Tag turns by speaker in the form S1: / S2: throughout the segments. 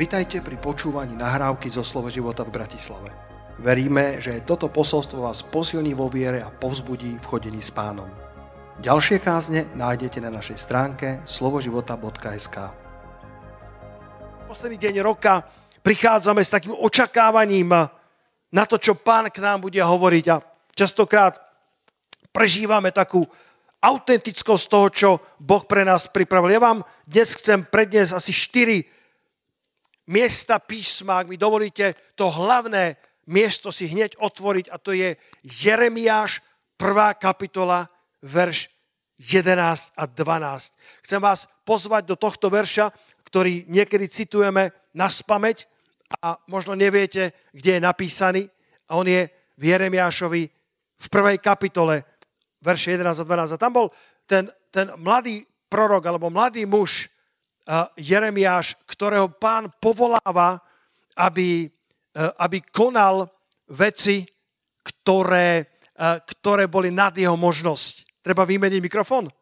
S1: Vitajte pri počúvaní nahrávky zo Slovo života v Bratislave. Veríme, že toto posolstvo vás posilní vo viere a povzbudí v chodení s pánom. Ďalšie kázne nájdete na našej stránke slovoživota.sk
S2: Posledný deň roka prichádzame s takým očakávaním na to, čo pán k nám bude hovoriť a častokrát prežívame takú autentickosť toho, čo Boh pre nás pripravil. Ja vám dnes chcem predniesť asi 4 miesta písma, ak mi dovolíte, to hlavné miesto si hneď otvoriť a to je Jeremiáš, 1. kapitola, verš 11 a 12. Chcem vás pozvať do tohto verša, ktorý niekedy citujeme na spameť a možno neviete, kde je napísaný. A on je v Jeremiášovi v prvej kapitole, verše 11 a 12. A tam bol ten, ten mladý prorok alebo mladý muž, Jeremiáš, ktorého pán povoláva, aby, e, aby konal veci, ktoré, e, ktoré boli nad jeho možnosť. Treba vymeniť mikrofón?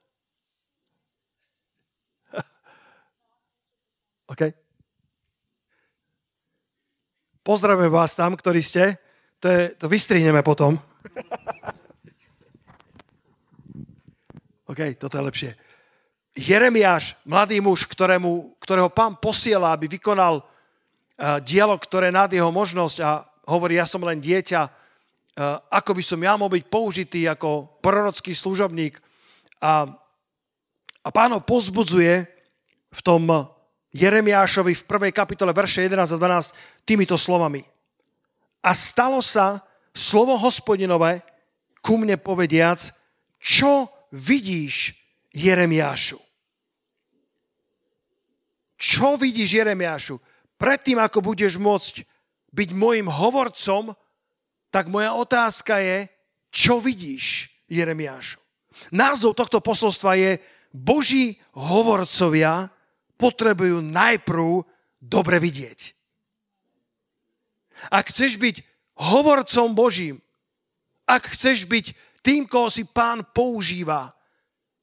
S2: OK. Pozdravujem vás tam, ktorí ste. To, je, to vystrihneme potom. OK, toto je lepšie. Jeremiáš, mladý muž, ktorému, ktorého pán posiela, aby vykonal uh, dielo, ktoré nad jeho možnosť a hovorí, ja som len dieťa, uh, ako by som ja mohol byť použitý ako prorocký služobník. A, a pán pozbudzuje v tom Jeremiášovi v prvej kapitole verše 11 a 12 týmito slovami. A stalo sa slovo hospodinové ku mne povediac, čo vidíš, Jeremiášu? Čo vidíš, Jeremiášu? Predtým, ako budeš môcť byť môjim hovorcom, tak moja otázka je, čo vidíš, Jeremiášu? Názov tohto posolstva je Boží hovorcovia potrebujú najprv dobre vidieť. Ak chceš byť hovorcom Božím, ak chceš byť tým, koho si pán používa,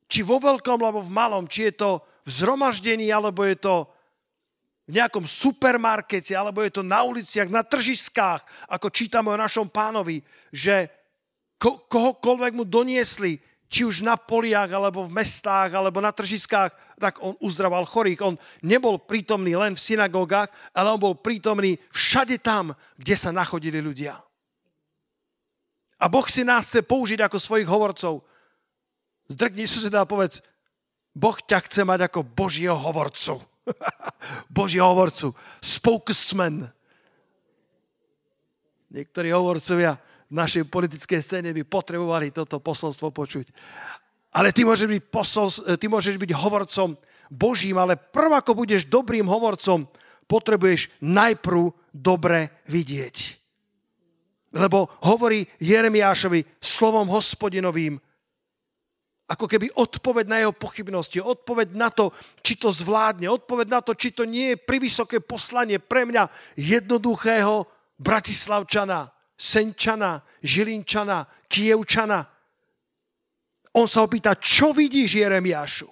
S2: či vo veľkom, alebo v malom, či je to v zhromaždení, alebo je to v nejakom supermarkete, alebo je to na uliciach, na tržiskách, ako čítame o našom pánovi, že ko- kohokoľvek mu doniesli, či už na poliach, alebo v mestách, alebo na tržiskách, tak on uzdraval chorých. On nebol prítomný len v synagógach, ale on bol prítomný všade tam, kde sa nachodili ľudia. A Boh si nás chce použiť ako svojich hovorcov. Zdrkni suseda a povedz, Boh ťa chce mať ako Božieho hovorcu. Božieho hovorcu. Spokesman. Niektorí hovorcovia v našej politickej scéne by potrebovali toto posolstvo počuť. Ale ty môžeš byť, posol, ty môžeš byť hovorcom Božím, ale prv ako budeš dobrým hovorcom, potrebuješ najprv dobre vidieť. Lebo hovorí Jeremiášovi slovom hospodinovým, ako keby odpoveď na jeho pochybnosti, odpoveď na to, či to zvládne, odpoveď na to, či to nie je privysoké poslanie pre mňa jednoduchého Bratislavčana, Senčana, Žilinčana, Kievčana. On sa opýta, čo vidíš, Jeremiášu?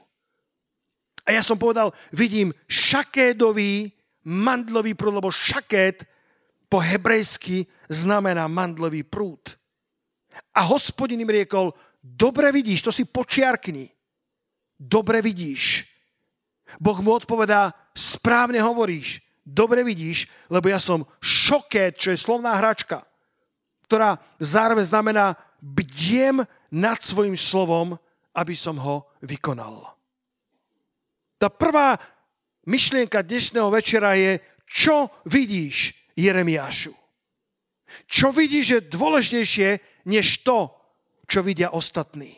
S2: A ja som povedal, vidím šakédový mandlový prúd, lebo šakét po hebrejsky znamená mandlový prúd. A hospodin im riekol, Dobre vidíš, to si počiarkni. Dobre vidíš. Boh mu odpovedá, správne hovoríš. Dobre vidíš, lebo ja som šokét, čo je slovná hračka, ktorá zároveň znamená bdiem nad svojim slovom, aby som ho vykonal. Tá prvá myšlienka dnešného večera je, čo vidíš, Jeremiášu? Čo vidíš je dôležitejšie, než to, čo vidia ostatní.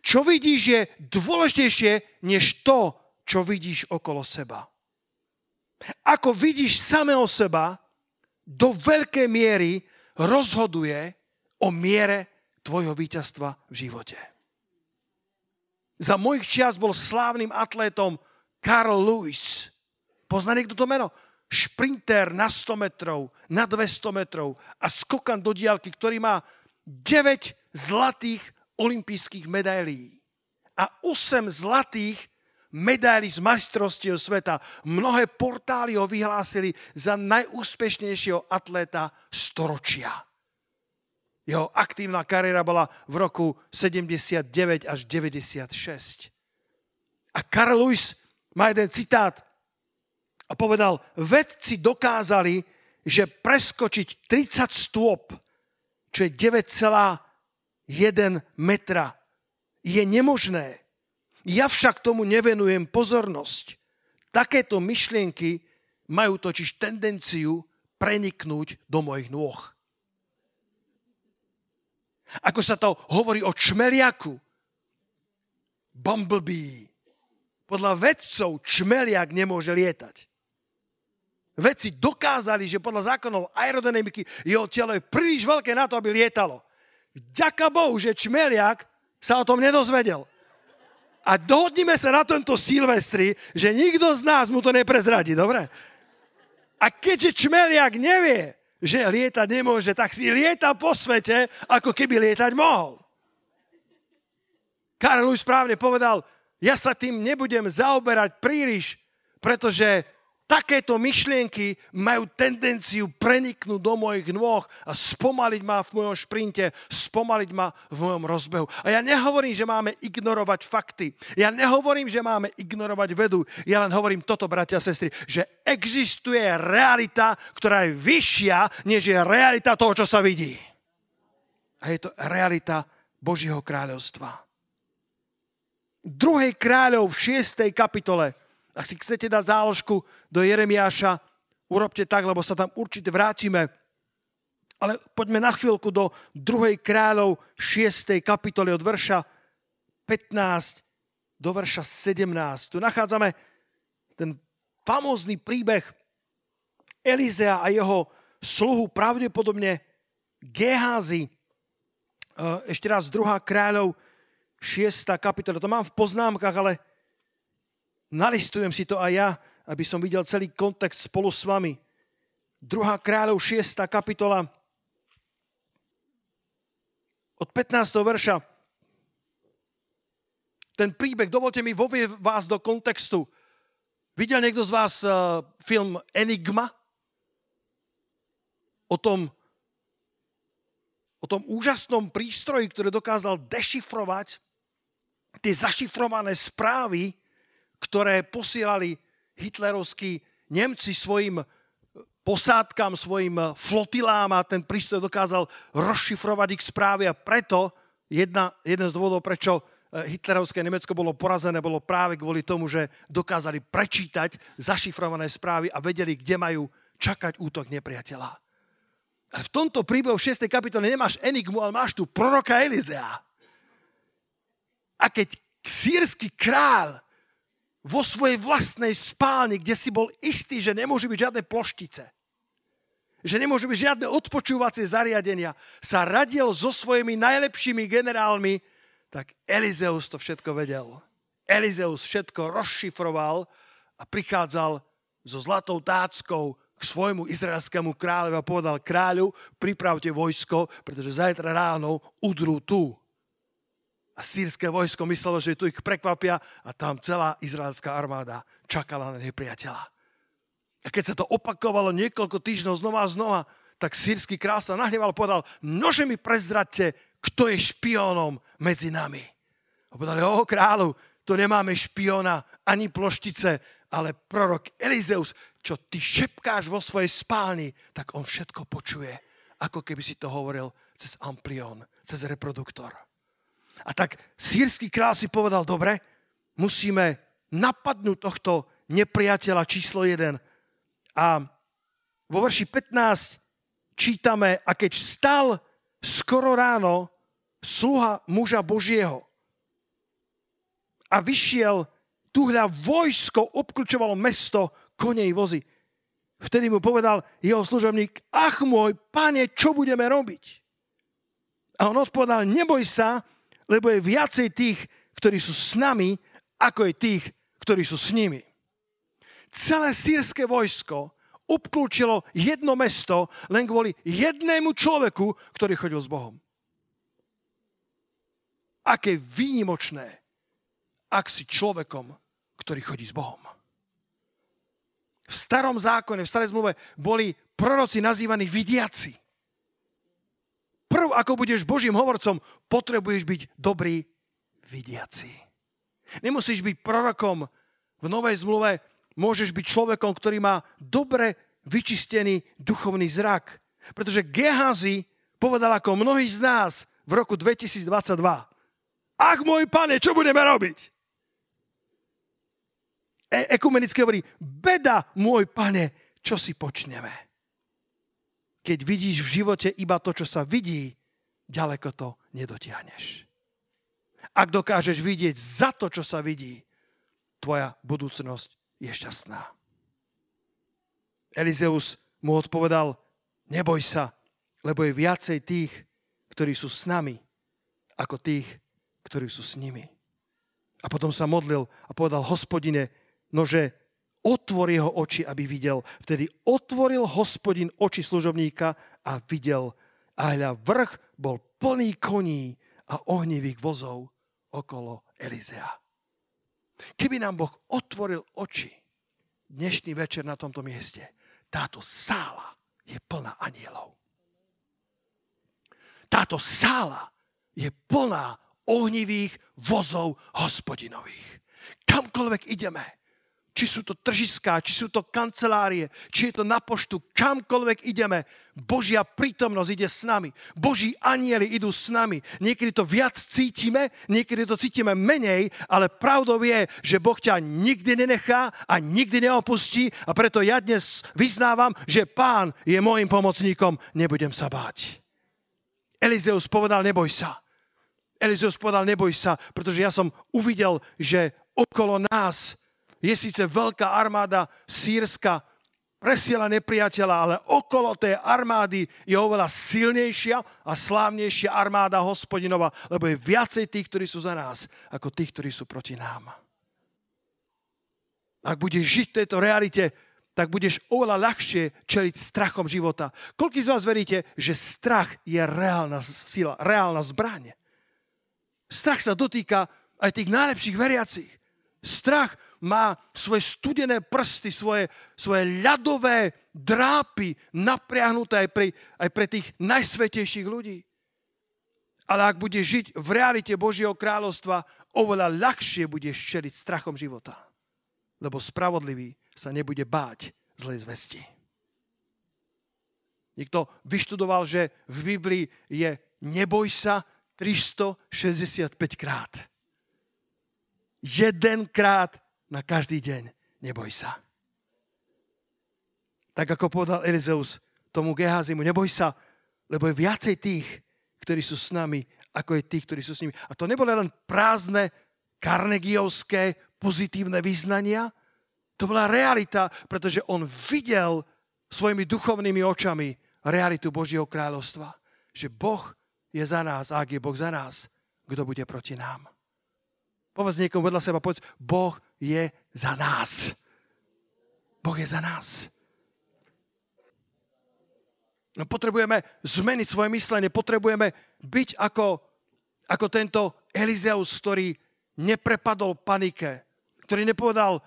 S2: Čo vidíš je dôležitejšie než to, čo vidíš okolo seba. Ako vidíš samého seba, do veľkej miery rozhoduje o miere tvojho víťazstva v živote. Za mojich čias bol slávnym atlétom Carl Lewis. Pozná niekto to meno? Šprinter na 100 metrov, na 200 metrov a skokan do diálky, ktorý má 9 zlatých olympijských medailí a 8 zlatých medaily z majstrovstiev sveta. Mnohé portály ho vyhlásili za najúspešnejšieho atléta storočia. Jeho aktívna kariéra bola v roku 79 až 96. A Karl Lewis má jeden citát a povedal, vedci dokázali, že preskočiť 30 stôp, čo je 9,1 metra, je nemožné. Ja však tomu nevenujem pozornosť. Takéto myšlienky majú totiž tendenciu preniknúť do mojich nôh. Ako sa to hovorí o čmeliaku. Bumblebee. Podľa vedcov čmeliak nemôže lietať. Vedci dokázali, že podľa zákonov aerodynamiky jeho telo je príliš veľké na to, aby lietalo. Ďaká Bohu, že čmeliak sa o tom nedozvedel. A dohodnime sa na tomto Silvestri, že nikto z nás mu to neprezradí, dobre? A keďže čmeliak nevie, že lietať nemôže, tak si lieta po svete, ako keby lietať mohol. Karel už správne povedal, ja sa tým nebudem zaoberať príliš, pretože Takéto myšlienky majú tendenciu preniknúť do mojich nôh a spomaliť ma v mojom šprinte, spomaliť ma v mojom rozbehu. A ja nehovorím, že máme ignorovať fakty. Ja nehovorím, že máme ignorovať vedu. Ja len hovorím toto, bratia a sestry, že existuje realita, ktorá je vyššia, než je realita toho, čo sa vidí. A je to realita Božieho kráľovstva. Druhej kráľov v 6. kapitole ak si chcete dať záložku do Jeremiáša, urobte tak, lebo sa tam určite vrátime. Ale poďme na chvíľku do 2. kráľov 6. kapitoly od verša 15 do verša 17. Tu nachádzame ten famózny príbeh Elizea a jeho sluhu, pravdepodobne Geházy. Ešte raz 2. kráľov 6. kapitola. To mám v poznámkach, ale Nalistujem si to aj ja, aby som videl celý kontext spolu s vami. 2. kráľov 6. kapitola od 15. verša. Ten príbeh, dovolte mi vovie vás do kontextu. Videl niekto z vás uh, film Enigma? O tom, o tom úžasnom prístroji, ktorý dokázal dešifrovať tie zašifrované správy, ktoré posielali hitlerovskí Nemci svojim posádkam, svojim flotilám a ten prístroj dokázal rozšifrovať ich správy a preto jedna, jeden z dôvodov, prečo eh, hitlerovské Nemecko bolo porazené, bolo práve kvôli tomu, že dokázali prečítať zašifrované správy a vedeli, kde majú čakať útok nepriateľa. Ale v tomto príbehu v 6. kapitole nemáš enigmu, ale máš tu proroka Elizea. A keď sírsky král vo svojej vlastnej spálni, kde si bol istý, že nemôžu byť žiadne ploštice, že nemôžu byť žiadne odpočúvacie zariadenia, sa radil so svojimi najlepšími generálmi, tak Elizeus to všetko vedel. Elizeus všetko rozšifroval a prichádzal so zlatou táckou k svojmu izraelskému kráľovi a povedal, kráľu, pripravte vojsko, pretože zajtra ráno udrú tu. A sírske vojsko myslelo, že tu ich prekvapia a tam celá izraelská armáda čakala na nepriateľa. A keď sa to opakovalo niekoľko týždňov znova a znova, tak sírsky král sa nahneval a povedal, nože mi prezradte, kto je špiónom medzi nami. A povedali, o kráľu, tu nemáme špiona ani ploštice, ale prorok Elizeus, čo ty šepkáš vo svojej spálni, tak on všetko počuje, ako keby si to hovoril cez amplión, cez reproduktor. A tak sírsky král si povedal, dobre, musíme napadnúť tohto nepriateľa číslo 1. A vo verši 15 čítame, a keď stal skoro ráno sluha muža Božieho a vyšiel, tuhľa vojsko obklúčovalo mesto, konej vozy. Vtedy mu povedal jeho služobník, ach môj pane, čo budeme robiť? A on odpovedal, neboj sa, lebo je viacej tých, ktorí sú s nami, ako je tých, ktorí sú s nimi. Celé sírske vojsko obklúčilo jedno mesto len kvôli jednému človeku, ktorý chodil s Bohom. Aké výnimočné, ak si človekom ktorý chodí s Bohom. V starom zákone, v starej zmluve boli proroci nazývaní vidiaci. Prv, ako budeš Božím hovorcom, potrebuješ byť dobrý vidiaci. Nemusíš byť prorokom v novej zmluve, môžeš byť človekom, ktorý má dobre vyčistený duchovný zrak. Pretože Gehazi povedal ako mnohí z nás v roku 2022. Ach môj pane, čo budeme robiť? e- ekumenicky hovorí, beda môj pane, čo si počneme. Keď vidíš v živote iba to, čo sa vidí, ďaleko to nedotiahneš. Ak dokážeš vidieť za to, čo sa vidí, tvoja budúcnosť je šťastná. Elizeus mu odpovedal, neboj sa, lebo je viacej tých, ktorí sú s nami, ako tých, ktorí sú s nimi. A potom sa modlil a povedal, hospodine, nože otvor jeho oči, aby videl. Vtedy otvoril hospodin oči služobníka a videl. A hľa vrch bol plný koní a ohnivých vozov okolo Elizea. Keby nám Boh otvoril oči dnešný večer na tomto mieste, táto sála je plná anielov. Táto sála je plná ohnivých vozov hospodinových. Kamkoľvek ideme, či sú to tržiská, či sú to kancelárie, či je to na poštu, kamkoľvek ideme, Božia prítomnosť ide s nami. Boží anieli idú s nami. Niekedy to viac cítime, niekedy to cítime menej, ale pravdou je, že Boh ťa nikdy nenechá a nikdy neopustí a preto ja dnes vyznávam, že Pán je môjim pomocníkom, nebudem sa báť. Elizeus povedal, neboj sa. Elizeus povedal, neboj sa, pretože ja som uvidel, že okolo nás je síce veľká armáda sírska, presiela nepriateľa, ale okolo tej armády je oveľa silnejšia a slávnejšia armáda hospodinova, lebo je viacej tých, ktorí sú za nás, ako tých, ktorí sú proti nám. Ak budeš žiť v tejto realite, tak budeš oveľa ľahšie čeliť strachom života. Koľko z vás veríte, že strach je reálna sila, reálna zbraň? Strach sa dotýka aj tých najlepších veriacich. Strach má svoje studené prsty, svoje, svoje ľadové drápy napriahnuté aj pre, aj pre tých najsvetejších ľudí. Ale ak budeš žiť v realite Božieho kráľovstva, oveľa ľahšie budeš čeliť strachom života. Lebo spravodlivý sa nebude báť zlej zvesti. Niekto vyštudoval, že v Biblii je neboj sa 365 krát. Jedenkrát na každý deň. Neboj sa. Tak ako povedal Elizeus tomu Gehazimu, neboj sa, lebo je viacej tých, ktorí sú s nami, ako je tých, ktorí sú s nimi. A to nebolo len prázdne karnegiovské pozitívne vyznania, to bola realita, pretože on videl svojimi duchovnými očami realitu Božieho kráľovstva. Že Boh je za nás a ak je Boh za nás, kto bude proti nám. Povedz niekomu vedľa seba, povedz, Boh je za nás. Boh je za nás. No potrebujeme zmeniť svoje myslenie, potrebujeme byť ako, ako tento Elizeus, ktorý neprepadol panike, ktorý nepovedal,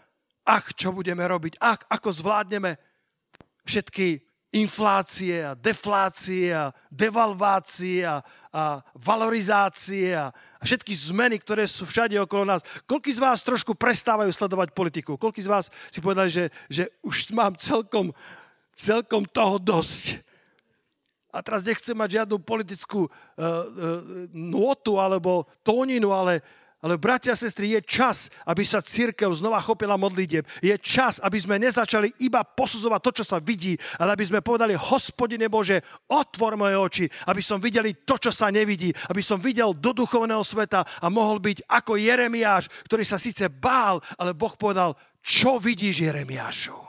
S2: ach, čo budeme robiť, ach, ako zvládneme všetky inflácie a deflácie a devalvácie a, a valorizácie a, a všetky zmeny, ktoré sú všade okolo nás. Koľký z vás trošku prestávajú sledovať politiku? Koľký z vás si povedali, že, že už mám celkom, celkom toho dosť? A teraz nechcem mať žiadnu politickú uh, uh, notu alebo tóninu, ale, ale bratia a sestry, je čas, aby sa církev znova chopila modlitieb. Je čas, aby sme nezačali iba posudzovať to, čo sa vidí, ale aby sme povedali, hospodine Bože, otvor moje oči, aby som videli to, čo sa nevidí, aby som videl do duchovného sveta a mohol byť ako Jeremiáš, ktorý sa síce bál, ale Boh povedal, čo vidíš Jeremiášu?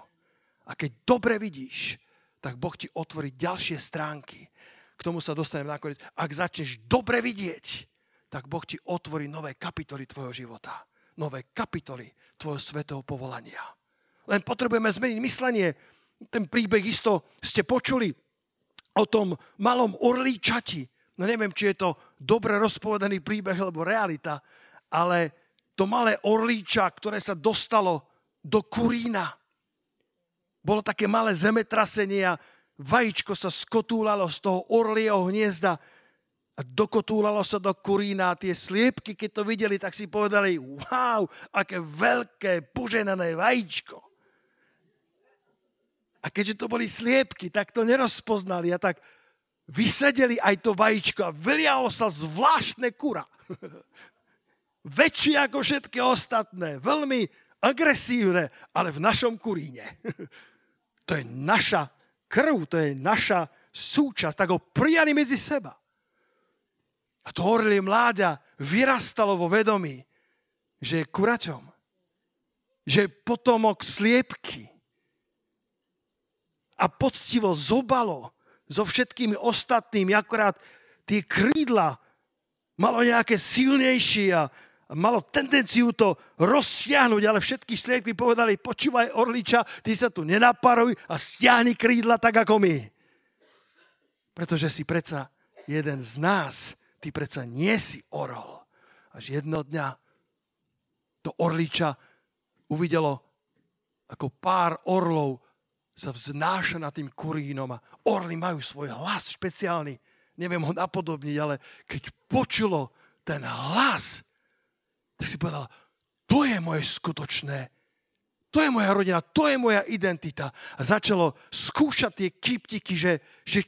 S2: A keď dobre vidíš, tak Boh ti otvorí ďalšie stránky. K tomu sa dostanem nakoniec. Ak začneš dobre vidieť, tak Boh ti otvorí nové kapitoly tvojho života. Nové kapitoly tvojho svetého povolania. Len potrebujeme zmeniť myslenie. Ten príbeh isto ste počuli o tom malom orlíčati. No neviem, či je to dobre rozpovedaný príbeh alebo realita, ale to malé orlíča, ktoré sa dostalo do kurína. Bolo také malé zemetrasenie a vajíčko sa skotúlalo z toho orlieho hniezda a dokotúlalo sa do kurína tie sliepky, keď to videli, tak si povedali, wow, aké veľké poženané vajíčko. A keďže to boli sliepky, tak to nerozpoznali a tak vysedeli aj to vajíčko a vylialo sa zvláštne kura. Väčšie ako všetky ostatné, veľmi agresívne, ale v našom kuríne. to je naša krv, to je naša súčasť, tak ho prijali medzi seba. A to orlie mláďa vyrastalo vo vedomí, že je kuraťom. Že je potomok sliepky a poctivo zobalo so všetkými ostatnými, akorát tie krídla malo nejaké silnejšie a malo tendenciu to rozsiahnuť, ale všetky sliepky povedali, počúvaj Orliča, ty sa tu nenaparuj a stiahni krídla tak ako my. Pretože si predsa jeden z nás, ty predsa nie si orol. Až jedno dňa to Orliča uvidelo, ako pár orlov sa vznáša nad tým kurínom a orly majú svoj hlas špeciálny. Neviem ho napodobniť, ale keď počulo ten hlas, tak si povedal, to je moje skutočné, to je moja rodina, to je moja identita. A začalo skúšať tie kyptiky, že, že,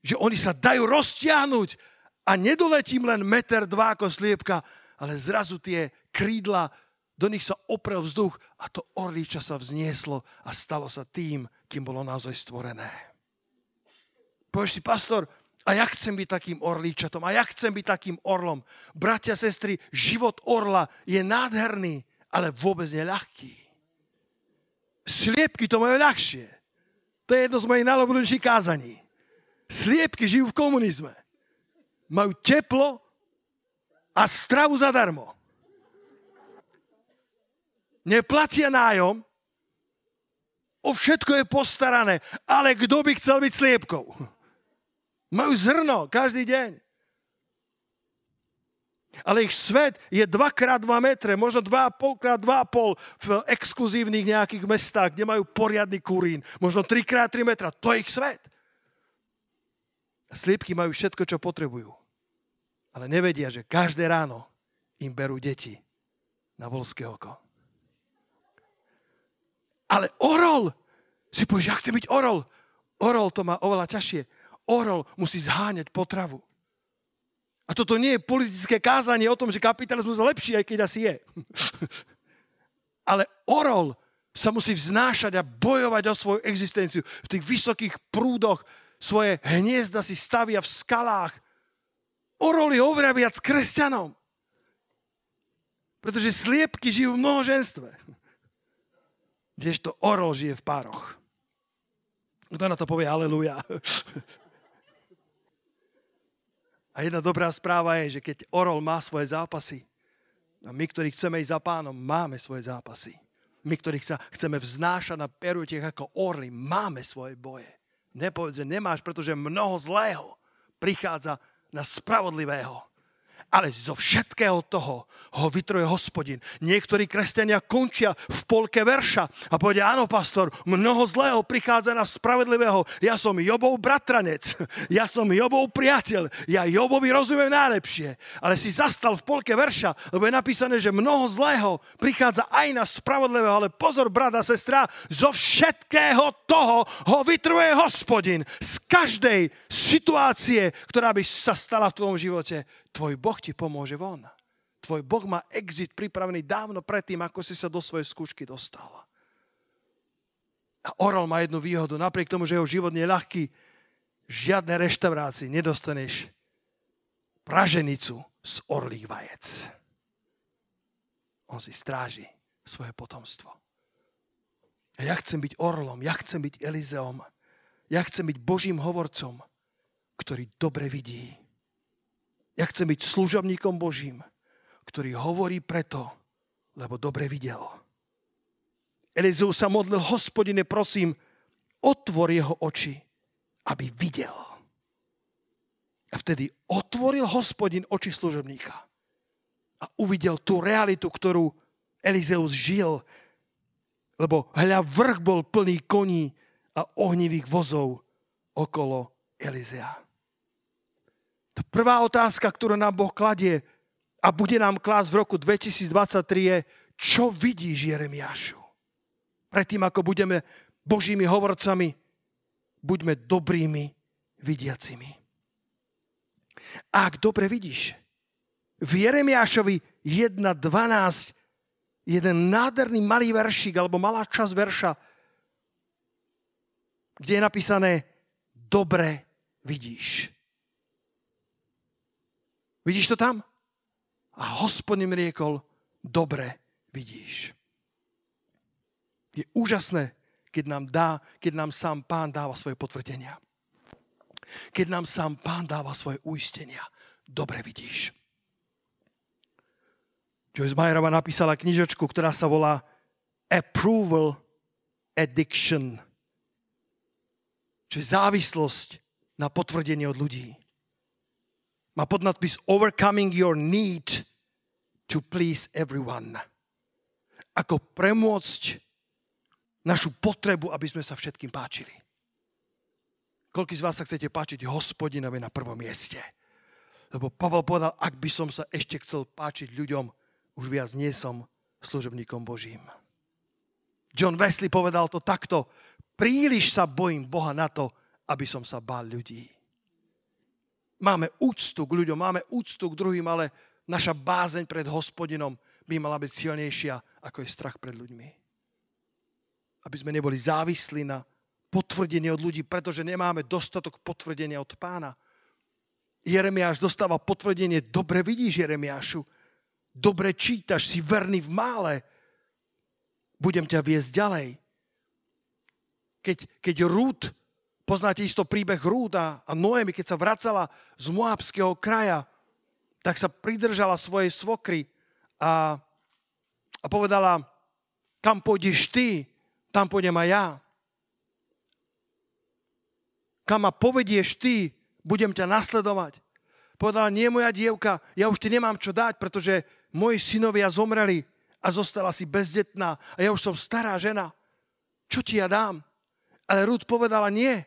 S2: že oni sa dajú roztiahnuť a nedoletím len meter, dva ako sliepka, ale zrazu tie krídla do nich sa oprel vzduch a to orlíča sa vznieslo a stalo sa tým, kým bolo naozaj stvorené. Povieš si, pastor, a ja chcem byť takým orlíčatom, a ja chcem byť takým orlom. Bratia, sestry, život orla je nádherný, ale vôbec neľahký. Sliepky to majú ľahšie. To je jedno z mojich najľobnejších kázaní. Sliepky žijú v komunizme. Majú teplo a stravu zadarmo neplatia nájom, o všetko je postarané, ale kto by chcel byť sliepkou? Majú zrno každý deň. Ale ich svet je 2x2 metre, možno 2,5 x 2,5 v exkluzívnych nejakých mestách, kde majú poriadny kurín. Možno 3x3 metra. To je ich svet. Sliepky majú všetko, čo potrebujú. Ale nevedia, že každé ráno im berú deti na volské oko. Ale orol, si povieš, ja chcem byť orol. Orol to má oveľa ťažšie. Orol musí zháňať potravu. A toto nie je politické kázanie o tom, že kapitalizmus je lepší, aj keď asi je. Ale orol sa musí vznášať a bojovať o svoju existenciu. V tých vysokých prúdoch svoje hniezda si stavia v skalách. Oroly hovoria viac kresťanom. Pretože sliepky žijú v mnohoženstve kdežto orol žije v pároch. Kto na to povie aleluja? A jedna dobrá správa je, že keď orol má svoje zápasy, a my, ktorí chceme ísť za pánom, máme svoje zápasy. My, ktorí sa chceme vznášať na perutiech ako orly, máme svoje boje. Nepovedz, že nemáš, pretože mnoho zlého prichádza na spravodlivého ale zo všetkého toho ho vytroje hospodin. Niektorí kresťania končia v polke verša a povedia, áno, pastor, mnoho zlého prichádza na spravedlivého. Ja som Jobov bratranec, ja som Jobov priateľ, ja Jobovi rozumiem najlepšie. Ale si zastal v polke verša, lebo je napísané, že mnoho zlého prichádza aj na spravodlivého, ale pozor, brada, sestra, zo všetkého toho ho vytruje hospodin. Z každej situácie, ktorá by sa stala v tvojom živote tvoj Boh ti pomôže von. Tvoj Boh má exit pripravený dávno predtým, ako si sa do svojej skúšky dostal. A Oral má jednu výhodu. Napriek tomu, že jeho život nie je ľahký, v žiadnej reštaurácii nedostaneš praženicu z orlých vajec. On si stráži svoje potomstvo. Ja chcem byť orlom, ja chcem byť Elizeom, ja chcem byť Božím hovorcom, ktorý dobre vidí ja chcem byť služobníkom Božím, ktorý hovorí preto, lebo dobre videl. Elizeu sa modlil, hospodine, prosím, otvor jeho oči, aby videl. A vtedy otvoril hospodin oči služobníka. A uvidel tú realitu, ktorú Elizeus žil. Lebo hľa vrch bol plný koní a ohnivých vozov okolo Elizea. To prvá otázka, ktorú nám Boh kladie a bude nám klásť v roku 2023 je, čo vidíš Jeremiášu? Predtým, ako budeme Božími hovorcami, buďme dobrými vidiacimi. Ak dobre vidíš, v Jeremiášovi 1.12 jeden nádherný malý veršik alebo malá časť verša, kde je napísané dobre vidíš. Vidíš to tam? A hospodin riekol, dobre vidíš. Je úžasné, keď nám, dá, keď nám sám pán dáva svoje potvrdenia. Keď nám sám pán dáva svoje uistenia. Dobre vidíš. Joyce Mayerova napísala knižočku, ktorá sa volá Approval Addiction. Čiže závislosť na potvrdenie od ľudí. Má podnadpis Overcoming your need to please everyone. Ako premôcť našu potrebu, aby sme sa všetkým páčili. Koľko z vás sa chcete páčiť hospodinovi na prvom mieste? Lebo Pavel povedal, ak by som sa ešte chcel páčiť ľuďom, už viac nie som služobníkom Božím. John Wesley povedal to takto. Príliš sa bojím Boha na to, aby som sa bál ľudí. Máme úctu k ľuďom, máme úctu k druhým, ale naša bázeň pred hospodinom by mala byť silnejšia, ako je strach pred ľuďmi. Aby sme neboli závislí na potvrdenie od ľudí, pretože nemáme dostatok potvrdenia od pána. Jeremiáš dostáva potvrdenie, dobre vidíš Jeremiášu, dobre čítaš, si verný v mále, budem ťa viesť ďalej. Keď, keď Rúd, poznáte isto príbeh Rúda a Noemi, keď sa vracala z Moabského kraja, tak sa pridržala svojej svokry a, a povedala, kam pôjdeš ty, tam pôjdem aj ja. Kam ma povedieš ty, budem ťa nasledovať. Povedala, nie moja dievka, ja už ti nemám čo dať, pretože moji synovia zomreli a zostala si bezdetná a ja už som stará žena. Čo ti ja dám? Ale Ruth povedala, nie.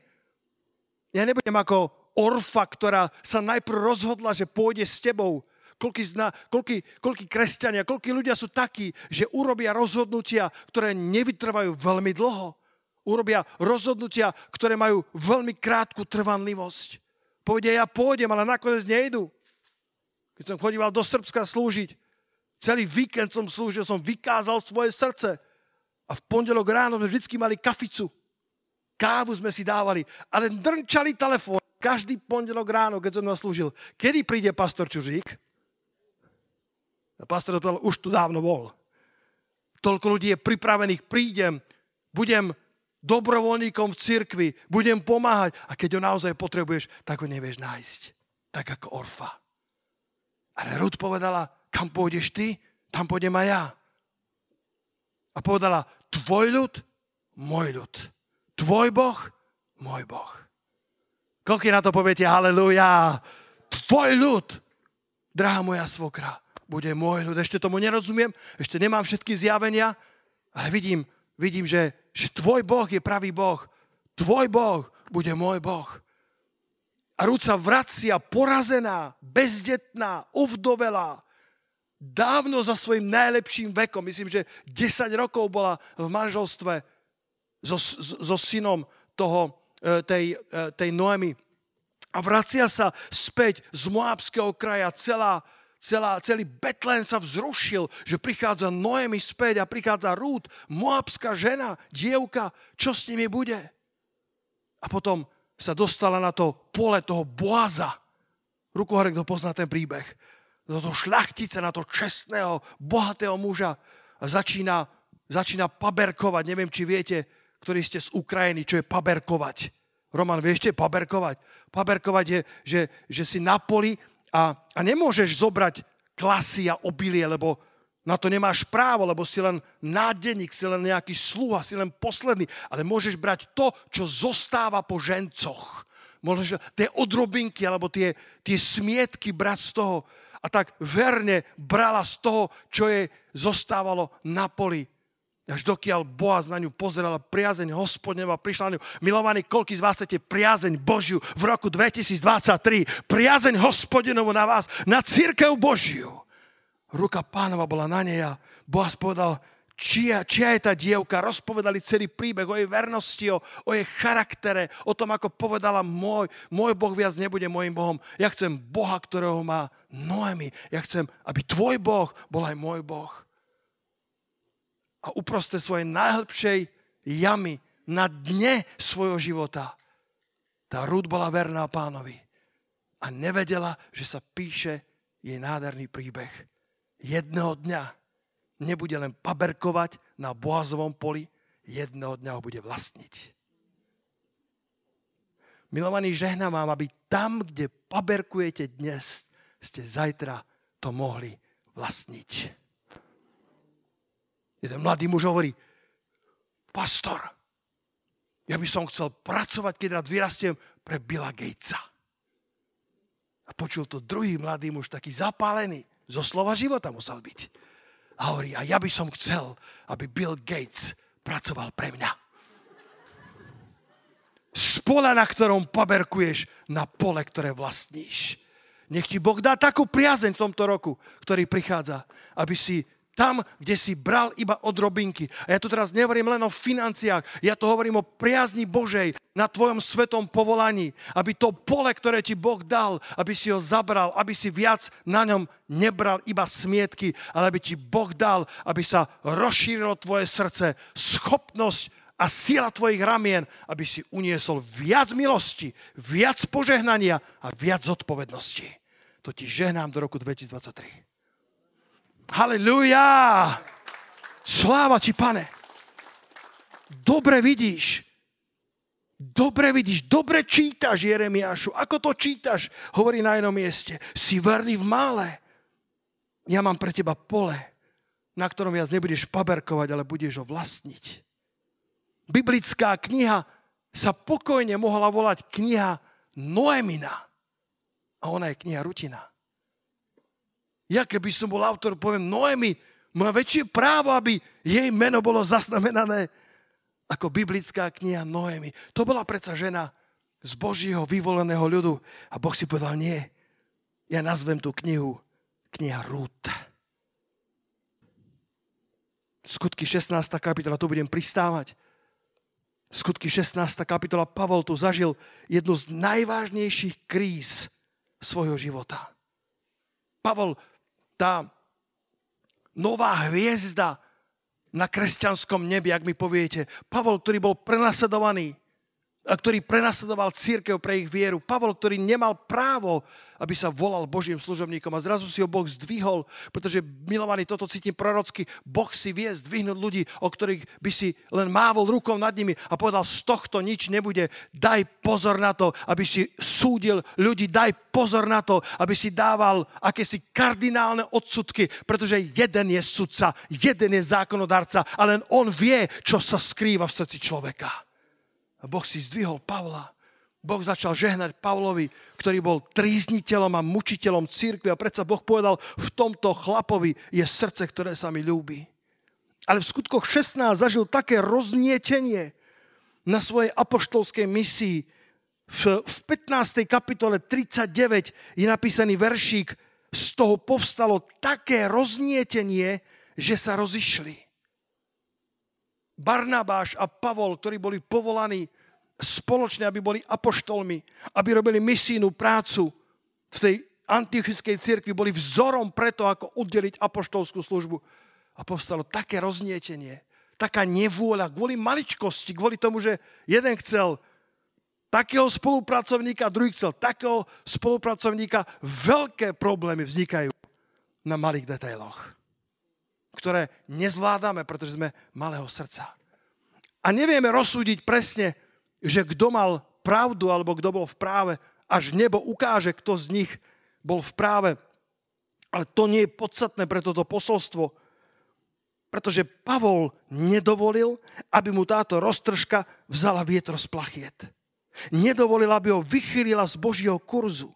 S2: Ja nebudem ako orfa, ktorá sa najprv rozhodla, že pôjde s tebou. Koľký, zna, koľký, koľký kresťania, koľký ľudia sú takí, že urobia rozhodnutia, ktoré nevytrvajú veľmi dlho. Urobia rozhodnutia, ktoré majú veľmi krátku trvanlivosť. Povedia, ja pôjdem, ale nakoniec nejdu. Keď som chodíval do Srbska slúžiť, Celý víkend som slúžil, som vykázal svoje srdce. A v pondelok ráno sme vždy mali kaficu. Kávu sme si dávali, ale drnčali telefón. Každý pondelok ráno, keď som nás slúžil. Kedy príde pastor Čužík? A pastor odpovedal, už tu dávno bol. Toľko ľudí je pripravených, prídem, budem dobrovoľníkom v cirkvi, budem pomáhať a keď ho naozaj potrebuješ, tak ho nevieš nájsť. Tak ako Orfa. Ale Ruth povedala, kam pôjdeš ty, tam pôjdem aj ja. A povedala, tvoj ľud, môj ľud. Tvoj Boh, môj Boh. Koľko na to poviete, haleluja, tvoj ľud, drahá moja svokra, bude môj ľud. Ešte tomu nerozumiem, ešte nemám všetky zjavenia, ale vidím, vidím, že, že tvoj Boh je pravý Boh. Tvoj Boh bude môj Boh. A Rúd vracia porazená, bezdetná, uvdovelá, dávno za svojim najlepším vekom, myslím, že 10 rokov bola v manželstve so, so synom toho, e, tej, e, tej Noemi. A vracia sa späť z Moabského kraja, celá, celá, celý Betlén sa vzrušil, že prichádza Noemi späť a prichádza Rút, moabská žena, dievka, čo s nimi bude? A potom sa dostala na to pole toho Boaza. Rukohore, kto pozná ten príbeh do toho šľachtice, na to čestného, bohatého muža a začína, začína paberkovať. Neviem, či viete, ktorí ste z Ukrajiny, čo je paberkovať. Roman, vieš, paberkovať? Paberkovať je, že, že si na poli a, a nemôžeš zobrať klasy a obilie, lebo na to nemáš právo, lebo si len nádenník, si len nejaký sluha, si len posledný, ale môžeš brať to, čo zostáva po žencoch. Môžeš tie odrobinky alebo tie, tie smietky brať z toho a tak verne brala z toho, čo jej zostávalo na poli. Až dokiaľ Boaz na ňu pozerala, priazeň hospodneva prišla na ňu. Milovaní, koľký z vás chcete priazeň Božiu v roku 2023? Priazeň hospodinovu na vás, na církev Božiu. Ruka pánova bola na nej a Boaz povedal, čia, čia je tá dievka. Rozpovedali celý príbeh o jej vernosti, o, o jej charaktere, o tom, ako povedala, môj, môj Boh viac nebude môjim Bohom. Ja chcem Boha, ktorého má Noemi. Ja chcem, aby tvoj Boh bol aj môj Boh a uprostred svojej najhlbšej jamy na dne svojho života tá Rúd bola verná pánovi a nevedela, že sa píše jej nádherný príbeh. Jedného dňa nebude len paberkovať na Boazovom poli, jedného dňa ho bude vlastniť. Milovaní, žehna vám, aby tam, kde paberkujete dnes, ste zajtra to mohli vlastniť. Jeden mladý muž hovorí, pastor, ja by som chcel pracovať, keď rád vyrastiem pre Billa Gatesa. A počul to druhý mladý muž, taký zapálený, zo slova života musel byť. A hovorí, a ja by som chcel, aby Bill Gates pracoval pre mňa. Z pola, na ktorom poberkuješ, na pole, ktoré vlastníš. Nech ti Boh dá takú priazeň v tomto roku, ktorý prichádza, aby si tam, kde si bral iba od robinky. A ja tu teraz nehovorím len o financiách, ja to hovorím o priazni Božej na tvojom svetom povolaní, aby to pole, ktoré ti Boh dal, aby si ho zabral, aby si viac na ňom nebral iba smietky, ale aby ti Boh dal, aby sa rozšírilo tvoje srdce, schopnosť a sila tvojich ramien, aby si uniesol viac milosti, viac požehnania a viac zodpovednosti. To ti žehnám do roku 2023. Halleluja! Sláva ti, pane. Dobre vidíš. Dobre vidíš, dobre čítaš, Jeremiášu. Ako to čítaš? Hovorí na jednom mieste. Si verný v mále. Ja mám pre teba pole, na ktorom viac nebudeš paberkovať, ale budeš ho vlastniť. Biblická kniha sa pokojne mohla volať kniha Noemina. A ona je kniha Rutina. Ja keby som bol autor, poviem, Noemi má väčšie právo, aby jej meno bolo zaznamenané ako biblická kniha Noemi. To bola predsa žena z Božího vyvoleného ľudu. A Boh si povedal, nie, ja nazvem tú knihu kniha Rút. Skutky 16. kapitola, tu budem pristávať. Skutky 16. kapitola, Pavol tu zažil jednu z najvážnejších kríz svojho života. Pavol tá nová hviezda na kresťanskom nebi, ak mi poviete. Pavol, ktorý bol prenasledovaný, ktorý prenasledoval církev pre ich vieru. Pavol, ktorý nemal právo, aby sa volal Božím služobníkom a zrazu si ho Boh zdvihol, pretože milovaný, toto cítim prorocky, Boh si vie zdvihnúť ľudí, o ktorých by si len mávol rukou nad nimi a povedal, z tohto nič nebude, daj pozor na to, aby si súdil ľudí, daj pozor na to, aby si dával akési kardinálne odsudky, pretože jeden je sudca, jeden je zákonodarca a len on vie, čo sa skrýva v srdci človeka. A Boh si zdvihol Pavla. Boh začal žehnať Pavlovi, ktorý bol trízniteľom a mučiteľom církvy a predsa Boh povedal, v tomto chlapovi je srdce, ktoré sa mi ľúbi. Ale v skutkoch 16 zažil také roznietenie na svojej apoštolskej misii. V, v 15. kapitole 39 je napísaný veršík, z toho povstalo také roznietenie, že sa rozišli. Barnabáš a Pavol, ktorí boli povolaní spoločne, aby boli apoštolmi, aby robili misijnú prácu v tej antiochickej cirkvi, boli vzorom preto, ako uddeliť apoštolskú službu. A povstalo také roznietenie, taká nevôľa, kvôli maličkosti, kvôli tomu, že jeden chcel takého spolupracovníka, druhý chcel takého spolupracovníka. Veľké problémy vznikajú na malých detailoch ktoré nezvládame, pretože sme malého srdca. A nevieme rozsúdiť presne, že kto mal pravdu alebo kto bol v práve, až nebo ukáže, kto z nich bol v práve. Ale to nie je podstatné pre toto posolstvo, pretože Pavol nedovolil, aby mu táto roztržka vzala vietro z plachiet. Nedovolil, aby ho vychýlila z Božieho kurzu.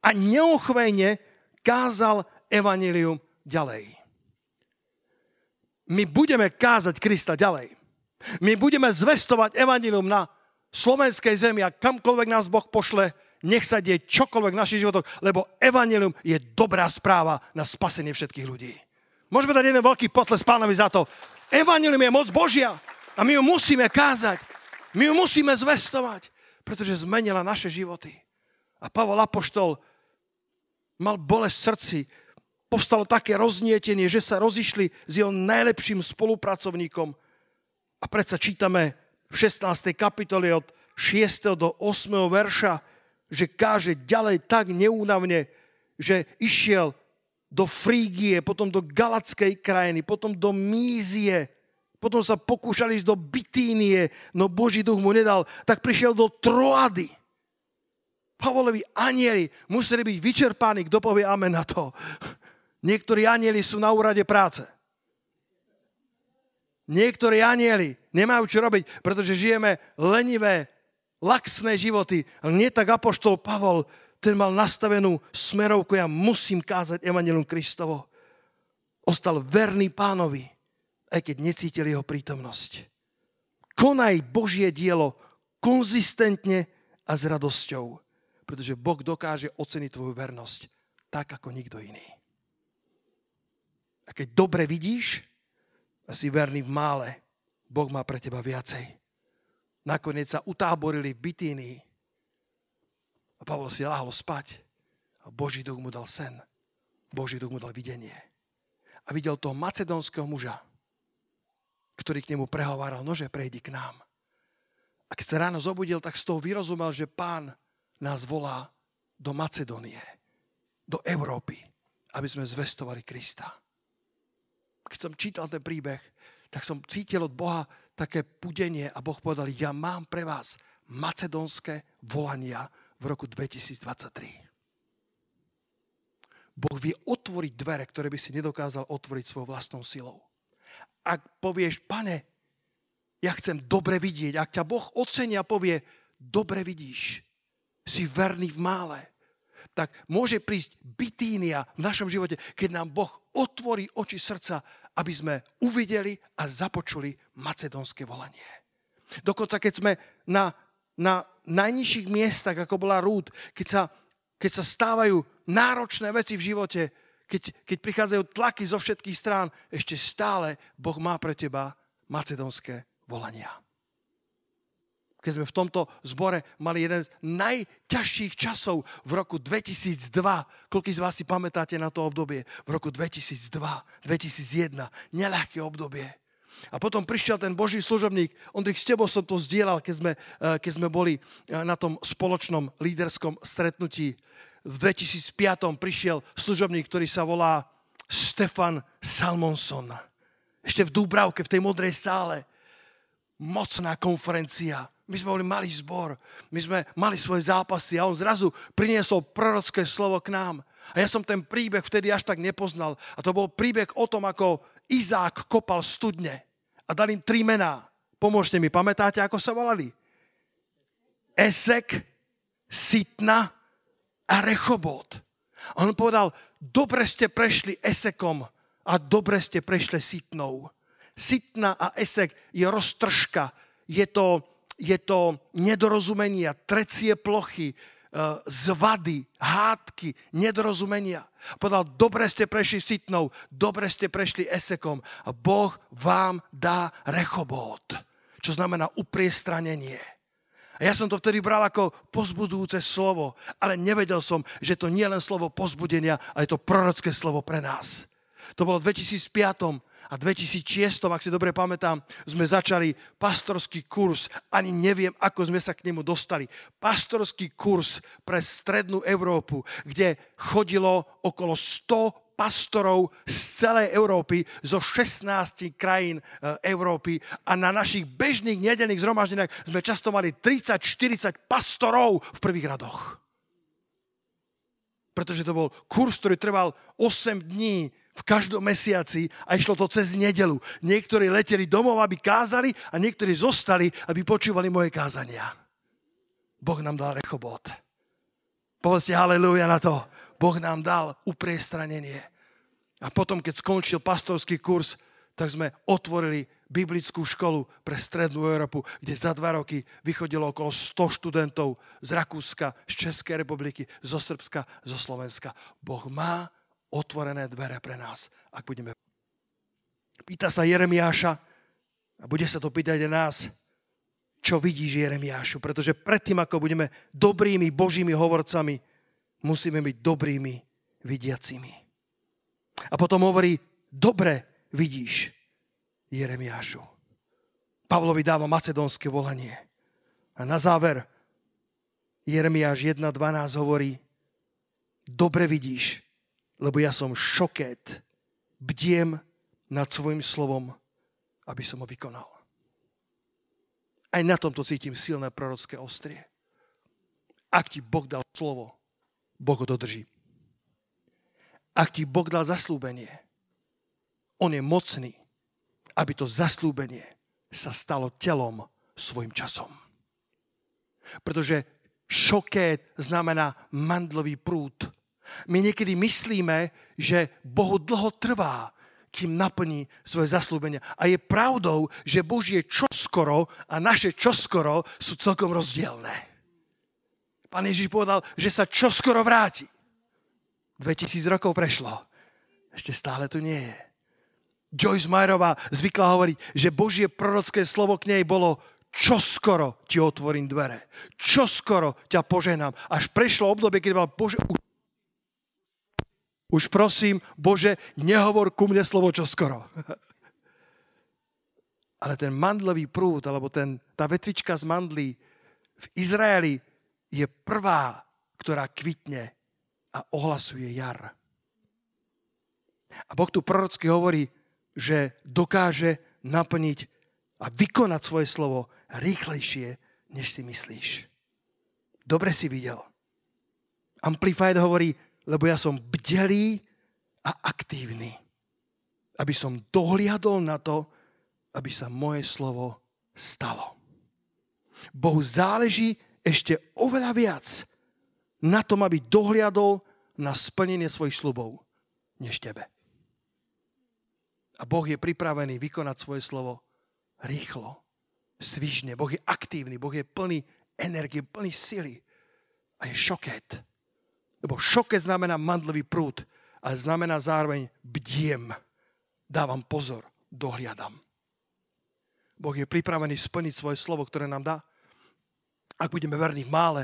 S2: A neochvejne kázal evanilium ďalej. My budeme kázať Krista ďalej. My budeme zvestovať evanilium na slovenskej zemi a kamkoľvek nás Boh pošle, nech sa deje čokoľvek v našich životoch, lebo evanilium je dobrá správa na spasenie všetkých ľudí. Môžeme dať jeden veľký potles pánovi za to. Evanilium je moc Božia a my ju musíme kázať. My ju musíme zvestovať, pretože zmenila naše životy. A Pavol Apoštol mal bolesť v srdci, povstalo také roznietenie, že sa rozišli s jeho najlepším spolupracovníkom. A predsa čítame v 16. kapitole od 6. do 8. verša, že káže ďalej tak neúnavne, že išiel do Frígie, potom do Galackej krajiny, potom do Mízie, potom sa pokúšali ísť do Bitínie, no Boží duch mu nedal, tak prišiel do Troady. Pavolovi anieli museli byť vyčerpaní, kto povie amen na to. Niektorí anieli sú na úrade práce. Niektorí anieli nemajú čo robiť, pretože žijeme lenivé, laxné životy. Ale nie tak apoštol Pavol, ten mal nastavenú smerovku, ja musím kázať Evangelium Kristovo. Ostal verný pánovi, aj keď necítil jeho prítomnosť. Konaj Božie dielo konzistentne a s radosťou, pretože Boh dokáže oceniť tvoju vernosť tak, ako nikto iný. A keď dobre vidíš, a si verný v mále, Boh má pre teba viacej. Nakoniec sa utáborili v Bitínii a Pavol si láhol spať a Boží duch mu dal sen. Boží duch mu dal videnie. A videl toho macedónskeho muža, ktorý k nemu prehováral, nože prejdi k nám. A keď sa ráno zobudil, tak z toho vyrozumel, že pán nás volá do Macedónie, do Európy, aby sme zvestovali Krista keď som čítal ten príbeh, tak som cítil od Boha také pudenie a Boh povedal, ja mám pre vás macedónske volania v roku 2023. Boh vie otvoriť dvere, ktoré by si nedokázal otvoriť svojou vlastnou silou. Ak povieš, pane, ja chcem dobre vidieť, ak ťa Boh ocenia a povie, dobre vidíš, si verný v mále, tak môže prísť bytínia v našom živote, keď nám Boh otvorí oči srdca aby sme uvideli a započuli macedónske volanie. Dokonca keď sme na, na najnižších miestach, ako bola Rúd, keď sa, keď sa stávajú náročné veci v živote, keď, keď prichádzajú tlaky zo všetkých strán, ešte stále Boh má pre teba macedónske volania keď sme v tomto zbore mali jeden z najťažších časov v roku 2002. Koľký z vás si pamätáte na to obdobie? V roku 2002, 2001. Neľahké obdobie. A potom prišiel ten Boží služobník, Ondrik, s tebou som to zdieľal, keď sme, eh, keď sme boli eh, na tom spoločnom líderskom stretnutí. V 2005 prišiel služobník, ktorý sa volá Stefan Salmonson. Ešte v Dúbravke, v tej modrej sále. Mocná konferencia my sme boli malý zbor, my sme mali svoje zápasy a on zrazu priniesol prorocké slovo k nám. A ja som ten príbeh vtedy až tak nepoznal. A to bol príbeh o tom, ako Izák kopal studne a dal im tri mená. Pomôžte mi, pamätáte, ako sa volali? Esek, Sitna a Rechobot. A on povedal, dobre ste prešli Esekom a dobre ste prešli Sitnou. Sitna a Esek je roztržka, je to je to nedorozumenia, trecie plochy, e, zvady, hádky, nedorozumenia. Povedal, dobre ste prešli sitnou, dobre ste prešli esekom a Boh vám dá rechobot, čo znamená upriestranenie. A ja som to vtedy bral ako pozbudujúce slovo, ale nevedel som, že to nie je len slovo pozbudenia, ale je to prorocké slovo pre nás. To bolo v 2005 a 2006, ak si dobre pamätám, sme začali pastorský kurz. Ani neviem, ako sme sa k nemu dostali. Pastorský kurz pre strednú Európu, kde chodilo okolo 100 pastorov z celej Európy, zo 16 krajín e, Európy a na našich bežných nedelných zhromaždeniach sme často mali 30-40 pastorov v prvých radoch. Pretože to bol kurz, ktorý trval 8 dní, v každom mesiaci a išlo to cez nedelu. Niektorí leteli domov, aby kázali a niektorí zostali, aby počúvali moje kázania. Boh nám dal rechobot. Povedzte haleluja na to. Boh nám dal upriestranenie. A potom, keď skončil pastorský kurz, tak sme otvorili biblickú školu pre Strednú Európu, kde za dva roky vychodilo okolo 100 študentov z Rakúska, z Českej republiky, zo Srbska, zo Slovenska. Boh má otvorené dvere pre nás, ak budeme... Pýta sa Jeremiáša, a bude sa to pýtať aj nás, čo vidíš Jeremiášu, pretože predtým, ako budeme dobrými Božími hovorcami, musíme byť dobrými vidiacimi. A potom hovorí, dobre vidíš Jeremiášu. Pavlovi dáva macedónske volanie. A na záver Jeremiáš 1.12 hovorí, dobre vidíš, lebo ja som šokét, bdiem nad svojim slovom, aby som ho vykonal. Aj na tomto cítim silné prorocké ostrie. Ak ti Boh dal slovo, Boh ho dodrží. Ak ti Boh dal zaslúbenie, on je mocný, aby to zaslúbenie sa stalo telom svojim časom. Pretože šokét znamená mandlový prúd. My niekedy myslíme, že Bohu dlho trvá, kým naplní svoje zaslúbenia. A je pravdou, že Božie čoskoro a naše čoskoro sú celkom rozdielne. Pán Ježiš povedal, že sa čoskoro vráti. 2000 rokov prešlo. Ešte stále tu nie je. Joyce Meyerová zvykla hovoriť, že Božie prorocké slovo k nej bolo čoskoro ti otvorím dvere. Čoskoro ťa poženám. Až prešlo obdobie, keď mal Bože, už prosím, Bože, nehovor ku mne slovo čoskoro. Ale ten mandlový prúd, alebo ten, tá vetvička z mandlí v Izraeli je prvá, ktorá kvitne a ohlasuje jar. A Boh tu prorocky hovorí, že dokáže naplniť a vykonať svoje slovo rýchlejšie, než si myslíš. Dobre si videl. Amplified hovorí, lebo ja som bdelý a aktívny. Aby som dohliadol na to, aby sa moje slovo stalo. Bohu záleží ešte oveľa viac na tom, aby dohliadol na splnenie svojich slubov, než tebe. A Boh je pripravený vykonať svoje slovo rýchlo, svižne. Boh je aktívny, Boh je plný energie, plný sily. A je šokét. Lebo šoke znamená mandlový prúd, ale znamená zároveň bdiem. Dávam pozor, dohliadam. Boh je pripravený splniť svoje slovo, ktoré nám dá. Ak budeme verní v mále,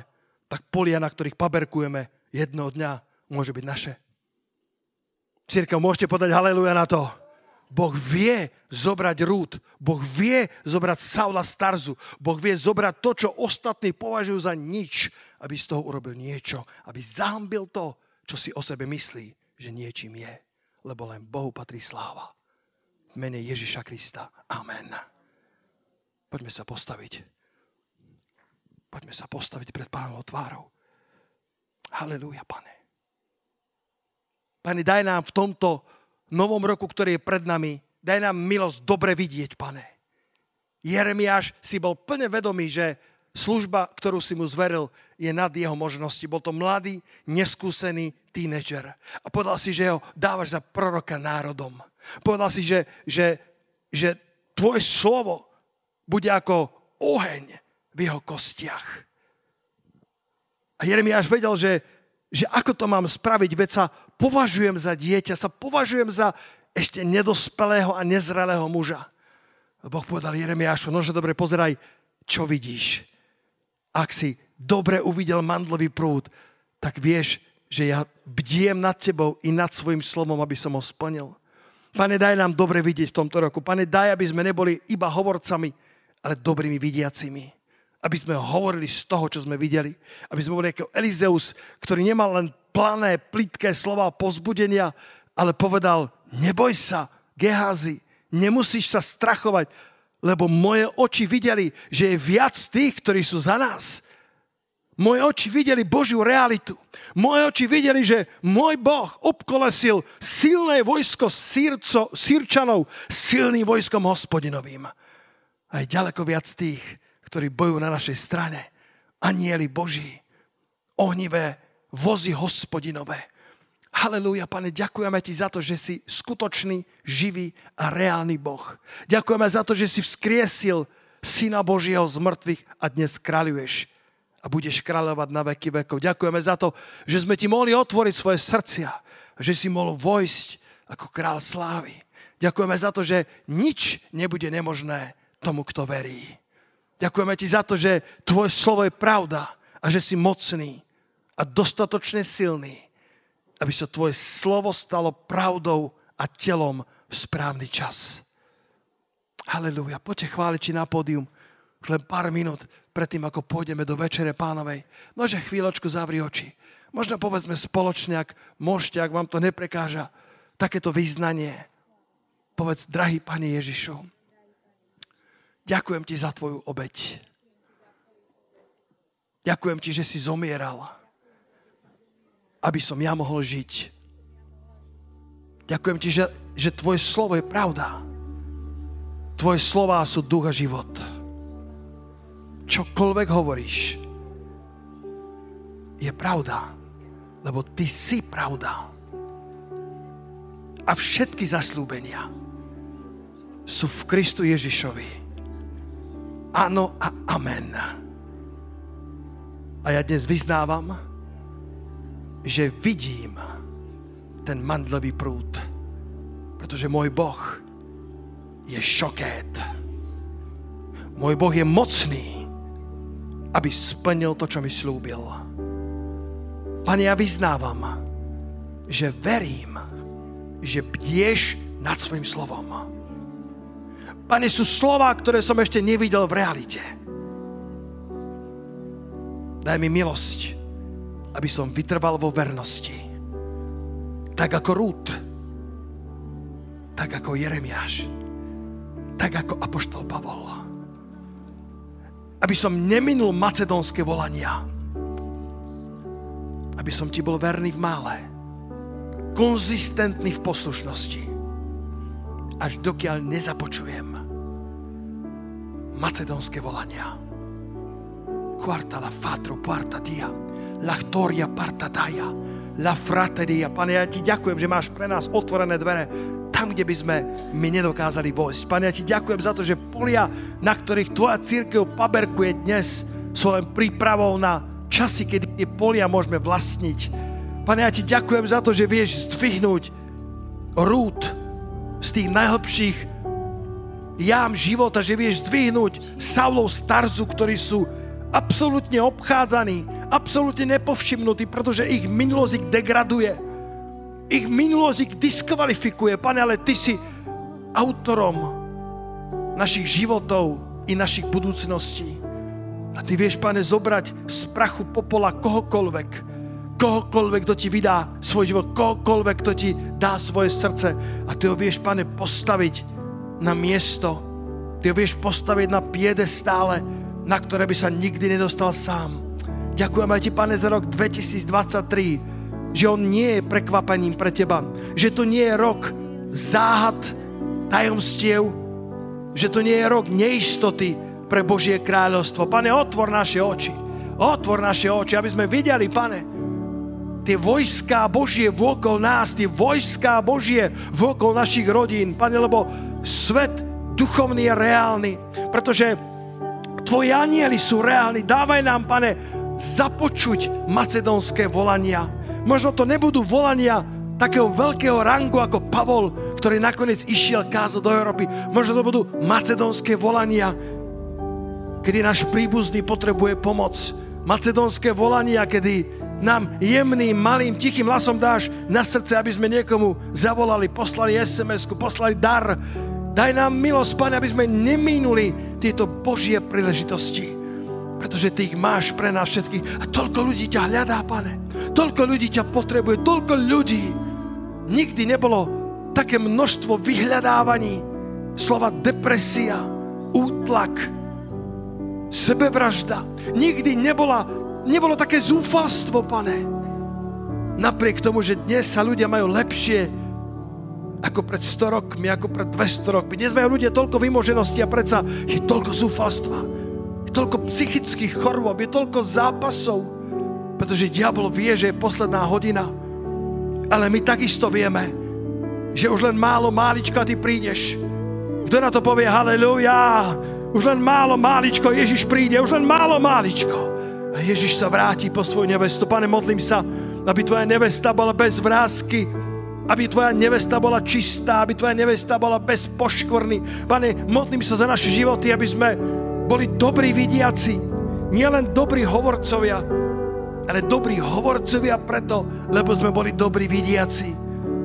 S2: tak polia, na ktorých paberkujeme jedného dňa, môže byť naše. Církev, môžete podať haleluja na to. Boh vie zobrať rúd. Boh vie zobrať Saula Starzu. Boh vie zobrať to, čo ostatní považujú za nič, aby z toho urobil niečo. Aby zahambil to, čo si o sebe myslí, že niečím je. Lebo len Bohu patrí sláva. V mene Ježiša Krista. Amen. Poďme sa postaviť. Poďme sa postaviť pred pánom tvárou. Halelúja, pane. Pane, daj nám v tomto novom roku, ktorý je pred nami, daj nám milosť dobre vidieť, pane. Jeremiáš si bol plne vedomý, že služba, ktorú si mu zveril, je nad jeho možnosti. Bol to mladý, neskúsený tínedžer. A povedal si, že ho dávaš za proroka národom. Povedal si, že, že, že tvoje slovo bude ako oheň v jeho kostiach. A Jeremiáš vedel, že, že ako to mám spraviť, veď sa považujem za dieťa, sa považujem za ešte nedospelého a nezrelého muža. A Boh povedal Jeremiášu, nože dobre, pozeraj, čo vidíš. Ak si dobre uvidel mandlový prúd, tak vieš, že ja bdiem nad tebou i nad svojim slovom, aby som ho splnil. Pane, daj nám dobre vidieť v tomto roku. Pane, daj, aby sme neboli iba hovorcami, ale dobrými vidiacimi. Aby sme hovorili z toho, čo sme videli. Aby sme boli ako Elizeus, ktorý nemal len plané, plitké slova pozbudenia, ale povedal, neboj sa, Gehazi, nemusíš sa strachovať, lebo moje oči videli, že je viac tých, ktorí sú za nás. Moje oči videli Božiu realitu. Moje oči videli, že môj Boh obkolesil silné vojsko sírco, sírčanov silným vojskom hospodinovým. Aj ďaleko viac tých, ktorí bojujú na našej strane. Anieli Boží, ohnivé vozy hospodinové. Halelúja, pane, ďakujeme ti za to, že si skutočný, živý a reálny Boh. Ďakujeme za to, že si vzkriesil Syna Božieho z mŕtvych a dnes kráľuješ a budeš kráľovať na veky vekov. Ďakujeme za to, že sme ti mohli otvoriť svoje srdcia, že si mohol vojsť ako král slávy. Ďakujeme za to, že nič nebude nemožné tomu, kto verí. Ďakujeme ti za to, že tvoje slovo je pravda a že si mocný a dostatočne silný aby sa tvoje slovo stalo pravdou a telom v správny čas. Halelúja. Poďte chváliť či na pódium už len pár minút predtým, ako pôjdeme do Večere pánovej. Nože chvíľočku zavri oči. Možno povedzme spoločne, ak môžete, ak vám to neprekáža, takéto význanie. Povedz, drahý Pane Ježišu, ďakujem Ti za Tvoju obeď. Ďakujem Ti, že si zomieral aby som ja mohol žiť. Ďakujem ti, že, že tvoje slovo je pravda. Tvoje slová sú duch a život. Čokoľvek hovoríš, je pravda, lebo ty si pravda. A všetky zaslúbenia sú v Kristu Ježišovi. Áno a amen. A ja dnes vyznávam, že vidím ten mandlový prúd. Pretože môj Boh je šokét. Môj Boh je mocný, aby splnil to, čo mi slúbil. Pane, ja vyznávam, že verím, že bdieš nad svojim slovom. Pane, sú slova, ktoré som ešte nevidel v realite. Daj mi milosť, aby som vytrval vo vernosti. Tak ako Rút, tak ako Jeremiáš, tak ako Apoštol Pavol. Aby som neminul macedónske volania. Aby som ti bol verný v mále. Konzistentný v poslušnosti. Až dokiaľ nezapočujem macedónske volania. Quarta la fatro, quarta dia Lachtoria partataja, la frateria. Pane, ja ti ďakujem, že máš pre nás otvorené dvere tam, kde by sme my nedokázali vojsť. Pane, ja ti ďakujem za to, že polia, na ktorých tvoja církev paberkuje dnes, sú len prípravou na časy, kedy tie polia môžeme vlastniť. Pane, ja ti ďakujem za to, že vieš zdvihnúť rúd z tých najhlbších jám života, že vieš zdvihnúť Saulov starzu, ktorí sú absolútne obchádzaní, absolútne nepovšimnutí, pretože ich minulosť ich degraduje. Ich minulosť ich diskvalifikuje. Pane, ale Ty si autorom našich životov i našich budúcností. A Ty vieš, Pane, zobrať z prachu popola kohokoľvek, kohokoľvek, kto Ti vydá svoj život, kohokoľvek, kto Ti dá svoje srdce. A Ty ho vieš, Pane, postaviť na miesto. Ty ho vieš postaviť na piedestále, na ktoré by sa nikdy nedostal sám. Ďakujem aj ti, Pane, za rok 2023, že on nie je prekvapením pre teba, že to nie je rok záhad, tajomstiev, že to nie je rok neistoty pre Božie kráľovstvo. Pane, otvor naše oči. Otvor naše oči, aby sme videli, Pane, tie vojská Božie vôkol nás, tie vojská Božie vôkol našich rodín, Pane, lebo svet duchovný je reálny, pretože Tvoji anieli sú reálni. Dávaj nám, Pane, započuť macedónske volania. Možno to nebudú volania takého veľkého rangu ako Pavol, ktorý nakoniec išiel kázať do Európy. Možno to budú macedónske volania, kedy náš príbuzný potrebuje pomoc. Macedónske volania, kedy nám jemným, malým, tichým hlasom dáš na srdce, aby sme niekomu zavolali, poslali SMS-ku, poslali dar. Daj nám milosť, Pane, aby sme nemínuli tieto Božie príležitosti pretože Ty ich máš pre nás všetkých. A toľko ľudí ťa hľadá, pane. Toľko ľudí ťa potrebuje, toľko ľudí. Nikdy nebolo také množstvo vyhľadávaní. Slova depresia, útlak, sebevražda. Nikdy nebola, nebolo také zúfalstvo, pane. Napriek tomu, že dnes sa ľudia majú lepšie ako pred 100 rokmi, ako pred 200 rokmi. Dnes majú ľudia toľko vymoženosti a predsa je toľko zúfalstva toľko psychických chorôb, je toľko zápasov, pretože diabol vie, že je posledná hodina. Ale my takisto vieme, že už len málo málička ty prídeš. Kto na to povie haleluja? Už len málo máličko Ježiš príde, už len málo máličko. A Ježiš sa vráti po svoju nevestu. Pane, modlím sa, aby tvoja nevesta bola bez vrázky, aby tvoja nevesta bola čistá, aby tvoja nevesta bola bez poškvrny. Pane, modlím sa za naše životy, aby sme boli dobrí vidiaci, nielen dobrí hovorcovia, ale dobrí hovorcovia preto, lebo sme boli dobrí vidiaci.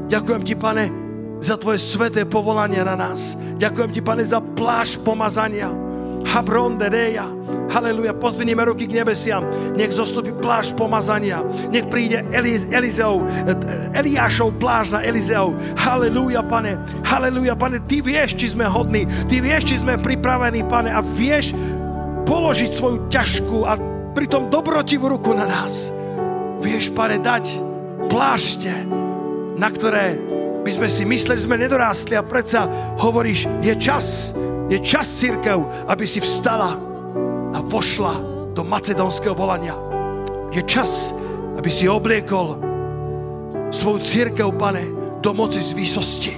S2: Ďakujem ti, pane, za tvoje sveté povolanie na nás. Ďakujem ti, pane, za pláž pomazania. Habron dereja. Haleluja, pozviníme ruky k nebesiam. Nech zostupí pláž pomazania. Nech príde Eliz, Elizeov, Eliášov pláž na Elizeov. Haleluja, pane. Haleluja, pane. Ty vieš, či sme hodní. Ty vieš, či sme pripravení, pane. A vieš položiť svoju ťažkú a pritom dobrotivú ruku na nás. Vieš, pane, dať plášte, na ktoré by sme si mysleli, že sme nedorástli a predsa hovoríš, je čas, je čas církev, aby si vstala a vošla do macedónskeho volania. Je čas, aby si obliekol svoju církev, pane, do moci z výsosti.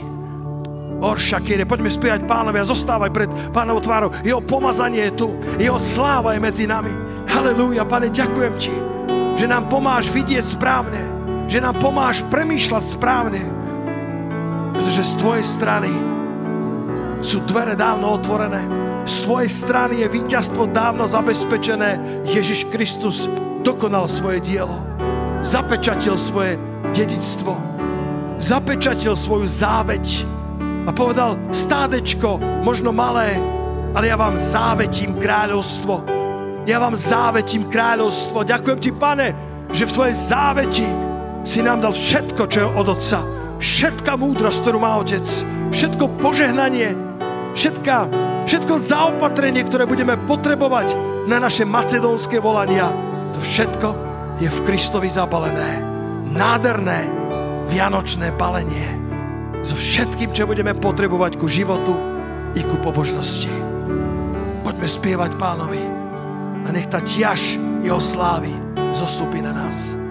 S2: Orša, kýre, poďme spievať pánovi a zostávaj pred pánovou tvárou. Jeho pomazanie je tu, jeho sláva je medzi nami. Halelúja, pane, ďakujem ti, že nám pomáš vidieť správne, že nám pomáš premýšľať správne, pretože z tvojej strany sú dvere dávno otvorené. Z tvojej strany je víťazstvo dávno zabezpečené. Ježiš Kristus dokonal svoje dielo. Zapečatil svoje dedictvo. Zapečatil svoju záveť. A povedal, stádečko, možno malé, ale ja vám závetím kráľovstvo. Ja vám závetím kráľovstvo. Ďakujem ti, pane, že v tvojej záveti si nám dal všetko, čo je od Otca všetká múdrosť, ktorú má Otec, všetko požehnanie, všetka, všetko zaopatrenie, ktoré budeme potrebovať na naše macedónske volania, to všetko je v Kristovi zabalené. Nádherné vianočné balenie so všetkým, čo budeme potrebovať ku životu i ku pobožnosti. Poďme spievať pánovi a nech tá ťaž jeho slávy zostupí na nás.